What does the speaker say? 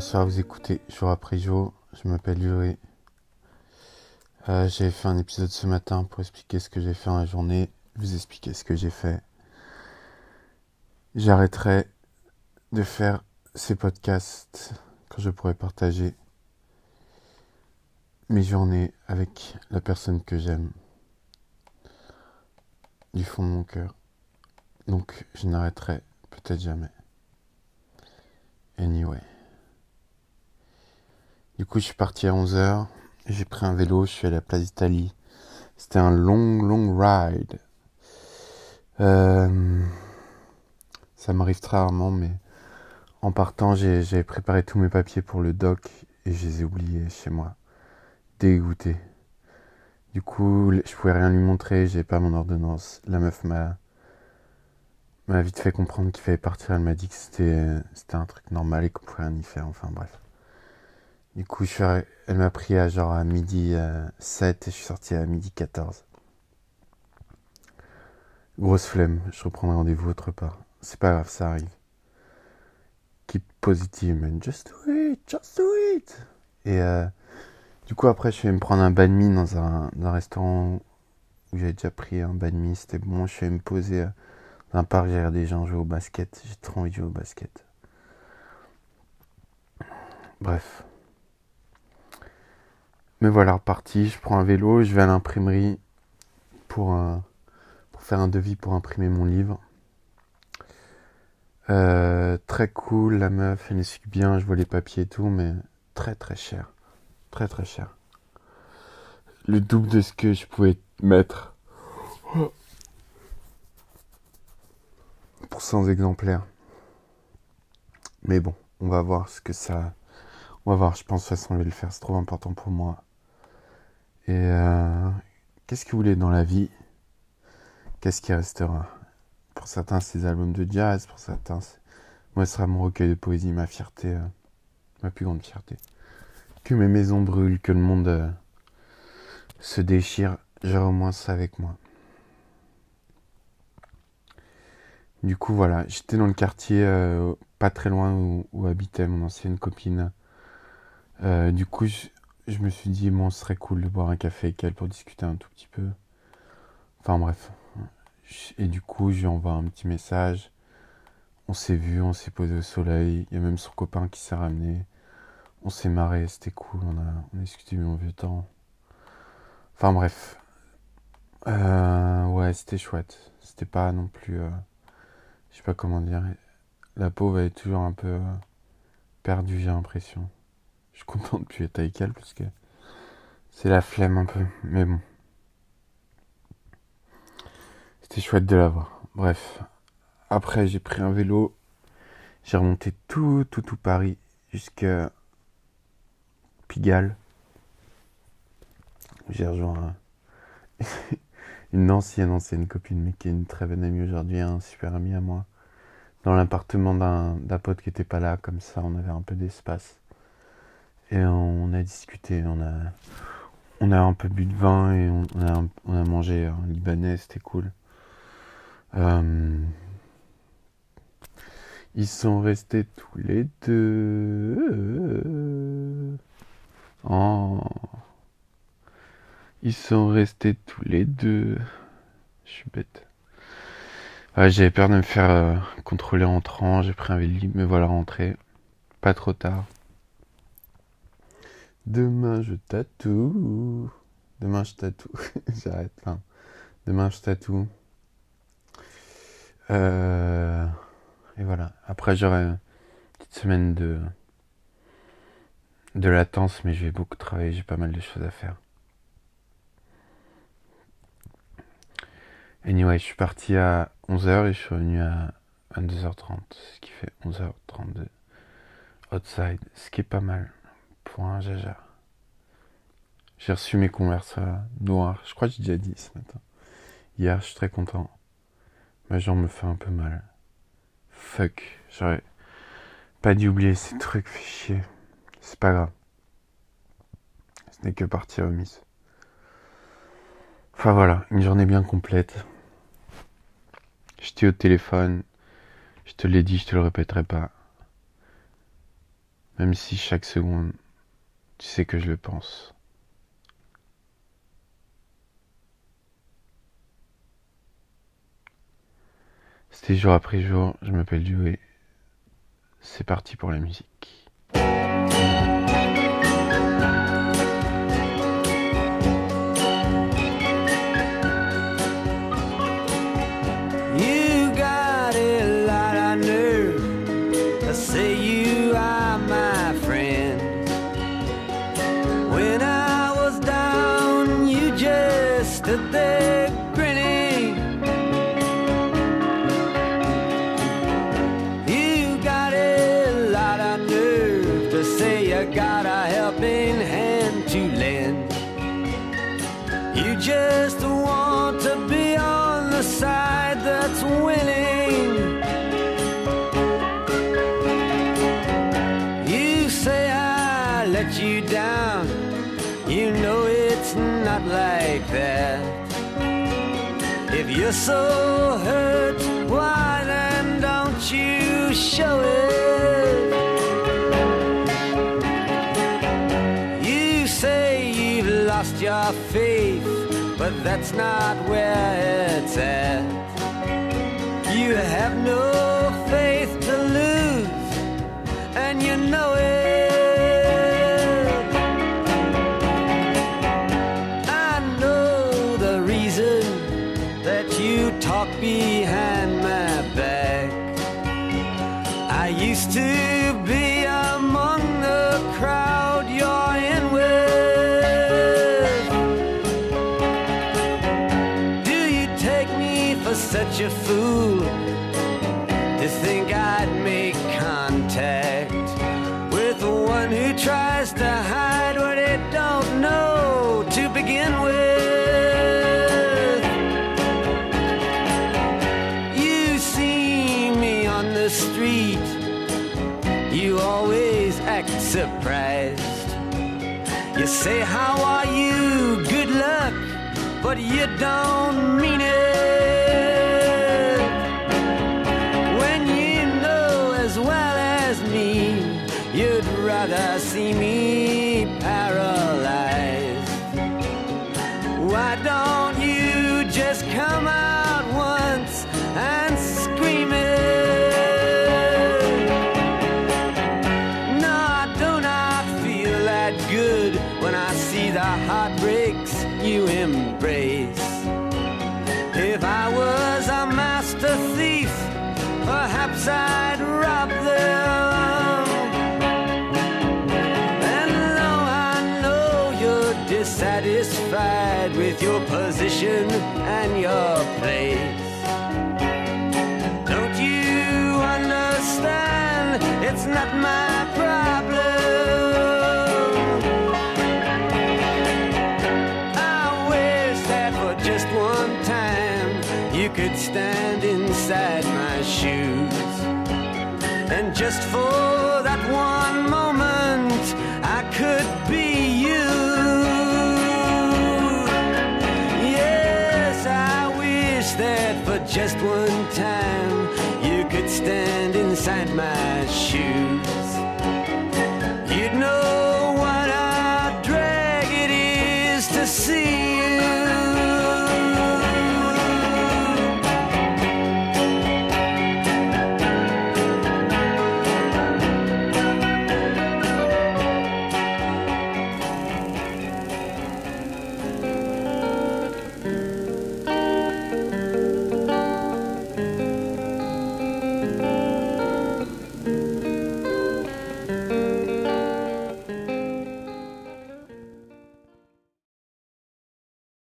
Bonsoir, vous écoutez jour après jour. Je m'appelle Yuri. Euh, j'ai fait un épisode ce matin pour expliquer ce que j'ai fait en la journée, vous expliquer ce que j'ai fait. J'arrêterai de faire ces podcasts quand je pourrai partager mes journées avec la personne que j'aime du fond de mon cœur. Donc je n'arrêterai peut-être jamais. Anyway. Du coup, je suis parti à 11h. J'ai pris un vélo, je suis allé à la place d'Italie. C'était un long, long ride. Euh, ça m'arrive très rarement, mais en partant, j'ai préparé tous mes papiers pour le doc et je les ai oubliés chez moi. Dégoûté. Du coup, je pouvais rien lui montrer, j'ai pas mon ordonnance. La meuf m'a m'a vite fait comprendre qu'il fallait partir. Elle m'a dit que c'était c'était un truc normal et qu'on pouvait rien y faire. Enfin bref. Du coup, je elle m'a pris à genre à midi 7 et je suis sorti à midi 14. Grosse flemme, je reprendrai rendez-vous autre part. C'est pas grave, ça arrive. Keep positive, man. Just do it, just do it. Et euh, du coup, après, je vais me prendre un banh mi dans un, restaurant où j'avais déjà pris un banh mi. C'était bon. Je vais me poser dans un parc, j'ai des gens jouer au basket. J'ai trop envie de jouer au basket. Bref. Me voilà reparti, je prends un vélo, je vais à l'imprimerie pour, euh, pour faire un devis pour imprimer mon livre. Euh, très cool, la meuf, elle suit bien, je vois les papiers et tout, mais très très cher. Très très cher. Le double de ce que je pouvais mettre pour 100 exemplaires. Mais bon, on va voir ce que ça... On va voir, je pense de toute façon je vais le faire, c'est trop important pour moi. Et euh, qu'est-ce que vous voulez dans la vie? Qu'est-ce qui restera? Pour certains, c'est des albums de jazz, pour certains, moi, ce sera mon recueil de poésie, ma fierté, euh, ma plus grande fierté. Que mes maisons brûlent, que le monde euh, se déchire, j'aurai au moins ça avec moi. Du coup, voilà, j'étais dans le quartier pas très loin où, où, habitait mon ancienne copine. du coup, je, me suis dit, bon, ce serait cool de boire un café avec elle pour discuter un tout petit peu. Enfin bref. Et du coup, je lui envoie un petit message. On s'est vu, on s'est posé au soleil. Il y a même son copain qui s'est ramené. On s'est marré, c'était cool. On a, on a discuté mon vieux temps. Enfin bref. Euh, ouais, c'était chouette. C'était pas non plus. Euh, je sais pas comment dire. La pauvre, elle est toujours un peu euh, perdue, j'ai l'impression. Suis content de plus être avec elle parce que c'est la flemme un peu. Mais bon. C'était chouette de la voir. Bref. Après, j'ai pris un vélo. J'ai remonté tout, tout, tout Paris jusqu'à Pigalle. J'ai rejoint une ancienne, ancienne copine, mais qui est une très bonne amie aujourd'hui, un super ami à moi. Dans l'appartement d'un pote qui était pas là, comme ça, on avait un peu d'espace. Et on a discuté, on a, on a un peu bu de vin et on a, on a mangé un libanais, c'était cool. Euh, ils sont restés tous les deux. Oh. Ils sont restés tous les deux. Je suis bête. J'avais peur de me faire euh, contrôler en entrant. J'ai pris un vélo, mais voilà, rentré. Pas trop tard. Demain je tatoue. Demain je tatoue. J'arrête. Enfin, demain je tatoue. Euh, et voilà. Après j'aurai une petite semaine de de latence, mais je vais beaucoup travailler. J'ai pas mal de choses à faire. Anyway, je suis parti à 11h et je suis revenu à 22h30, ce qui fait 11h32 outside, ce qui est pas mal J'ai reçu mes converses noires. Je crois que j'ai déjà dit ce matin. Hier, je suis très content. Ma jambe me fait un peu mal. Fuck. J'aurais pas dû oublier ces trucs, fait chier. C'est pas grave. Ce n'est que partie remise. Enfin voilà, une journée bien complète. J'étais au téléphone. Je te l'ai dit, je te le répéterai pas. même si chaque seconde, tu sais que je le pense. C'était jour après jour, je m'appelle Joey. C'est parti pour la musique. Just want to be on the side that's winning. You say I let you down. You know it's not like that. If you're so hurt, why then don't you show it? You say you've lost your faith, but that's not where it's at. You have no faith to lose, and you know it. I know the reason that you talk behind my back. I used to I'd make contact with the one who tries to hide what it don't know to begin with? You see me on the street, you always act surprised. You say, How are you? Good luck, but you don't mean it. Rather see me paralyzed. Why don't you just come out once and scream it? No, I do not feel that good when I see the heartbreaks you embrace. If I was a master thief, perhaps I'd position and your place, don't you understand? It's not my problem. I wish that for just one time you could stand inside my shoes. And just for that one just one time you could stand inside my shoes.